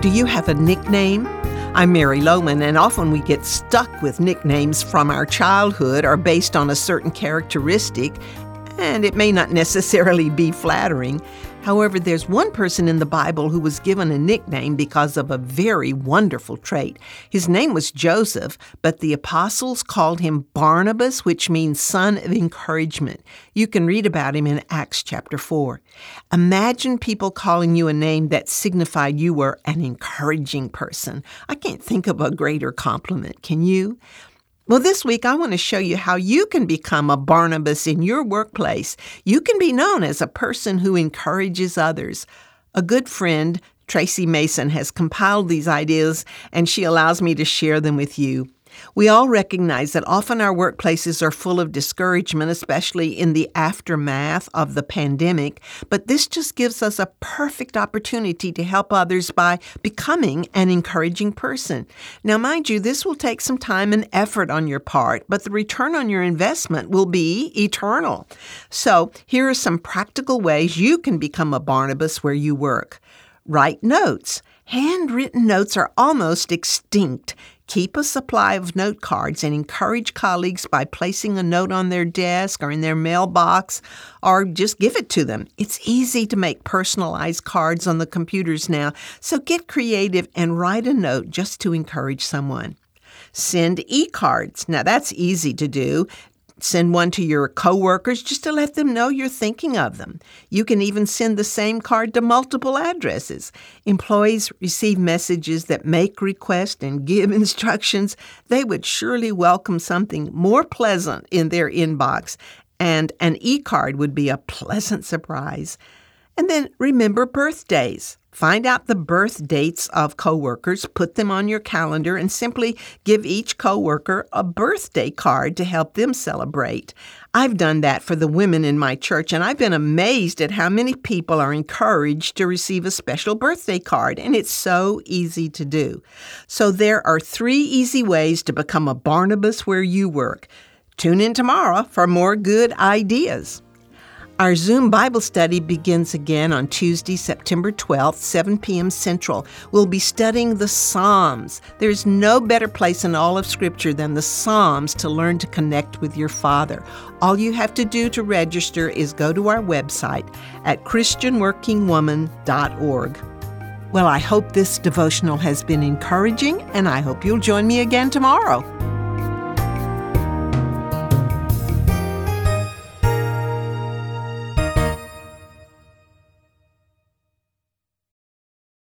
Do you have a nickname? I'm Mary Lowman, and often we get stuck with nicknames from our childhood or based on a certain characteristic, and it may not necessarily be flattering. However, there's one person in the Bible who was given a nickname because of a very wonderful trait. His name was Joseph, but the apostles called him Barnabas, which means son of encouragement. You can read about him in Acts chapter 4. Imagine people calling you a name that signified you were an encouraging person. I can't think of a greater compliment, can you? Well, this week I want to show you how you can become a Barnabas in your workplace. You can be known as a person who encourages others. A good friend, Traci Mason, has compiled these ideas and she allows me to share them with you. We all recognize that often our workplaces are full of discouragement, especially in the aftermath of the pandemic, but this just gives us a perfect opportunity to help others by becoming an encouraging person. Now, mind you, this will take some time and effort on your part, but the return on your investment will be eternal. So, here are some practical ways you can become a Barnabas where you work. Write notes. Handwritten notes are almost extinct. Keep a supply of note cards and encourage colleagues by placing a note on their desk or in their mailbox or just give it to them. It's easy to make personalized cards on the computers now, so get creative and write a note just to encourage someone. Send e cards. Now, that's easy to do. Send one to your coworkers just to let them know you're thinking of them. You can even send the same card to multiple addresses. Employees receive messages that make requests and give instructions. They would surely welcome something more pleasant in their inbox, and an e card would be a pleasant surprise. And then remember birthdays. Find out the birth dates of coworkers, put them on your calendar, and simply give each coworker a birthday card to help them celebrate. I've done that for the women in my church, and I've been amazed at how many people are encouraged to receive a special birthday card, and it's so easy to do. So there are three easy ways to become a Barnabas where you work. Tune in tomorrow for more good ideas. Our Zoom Bible study begins again on Tuesday, September 12th, 7 p.m. Central. We'll be studying the Psalms. There's no better place in all of Scripture than the Psalms to learn to connect with your Father. All you have to do to register is go to our website at ChristianWorkingWoman.org. Well, I hope this devotional has been encouraging, and I hope you'll join me again tomorrow.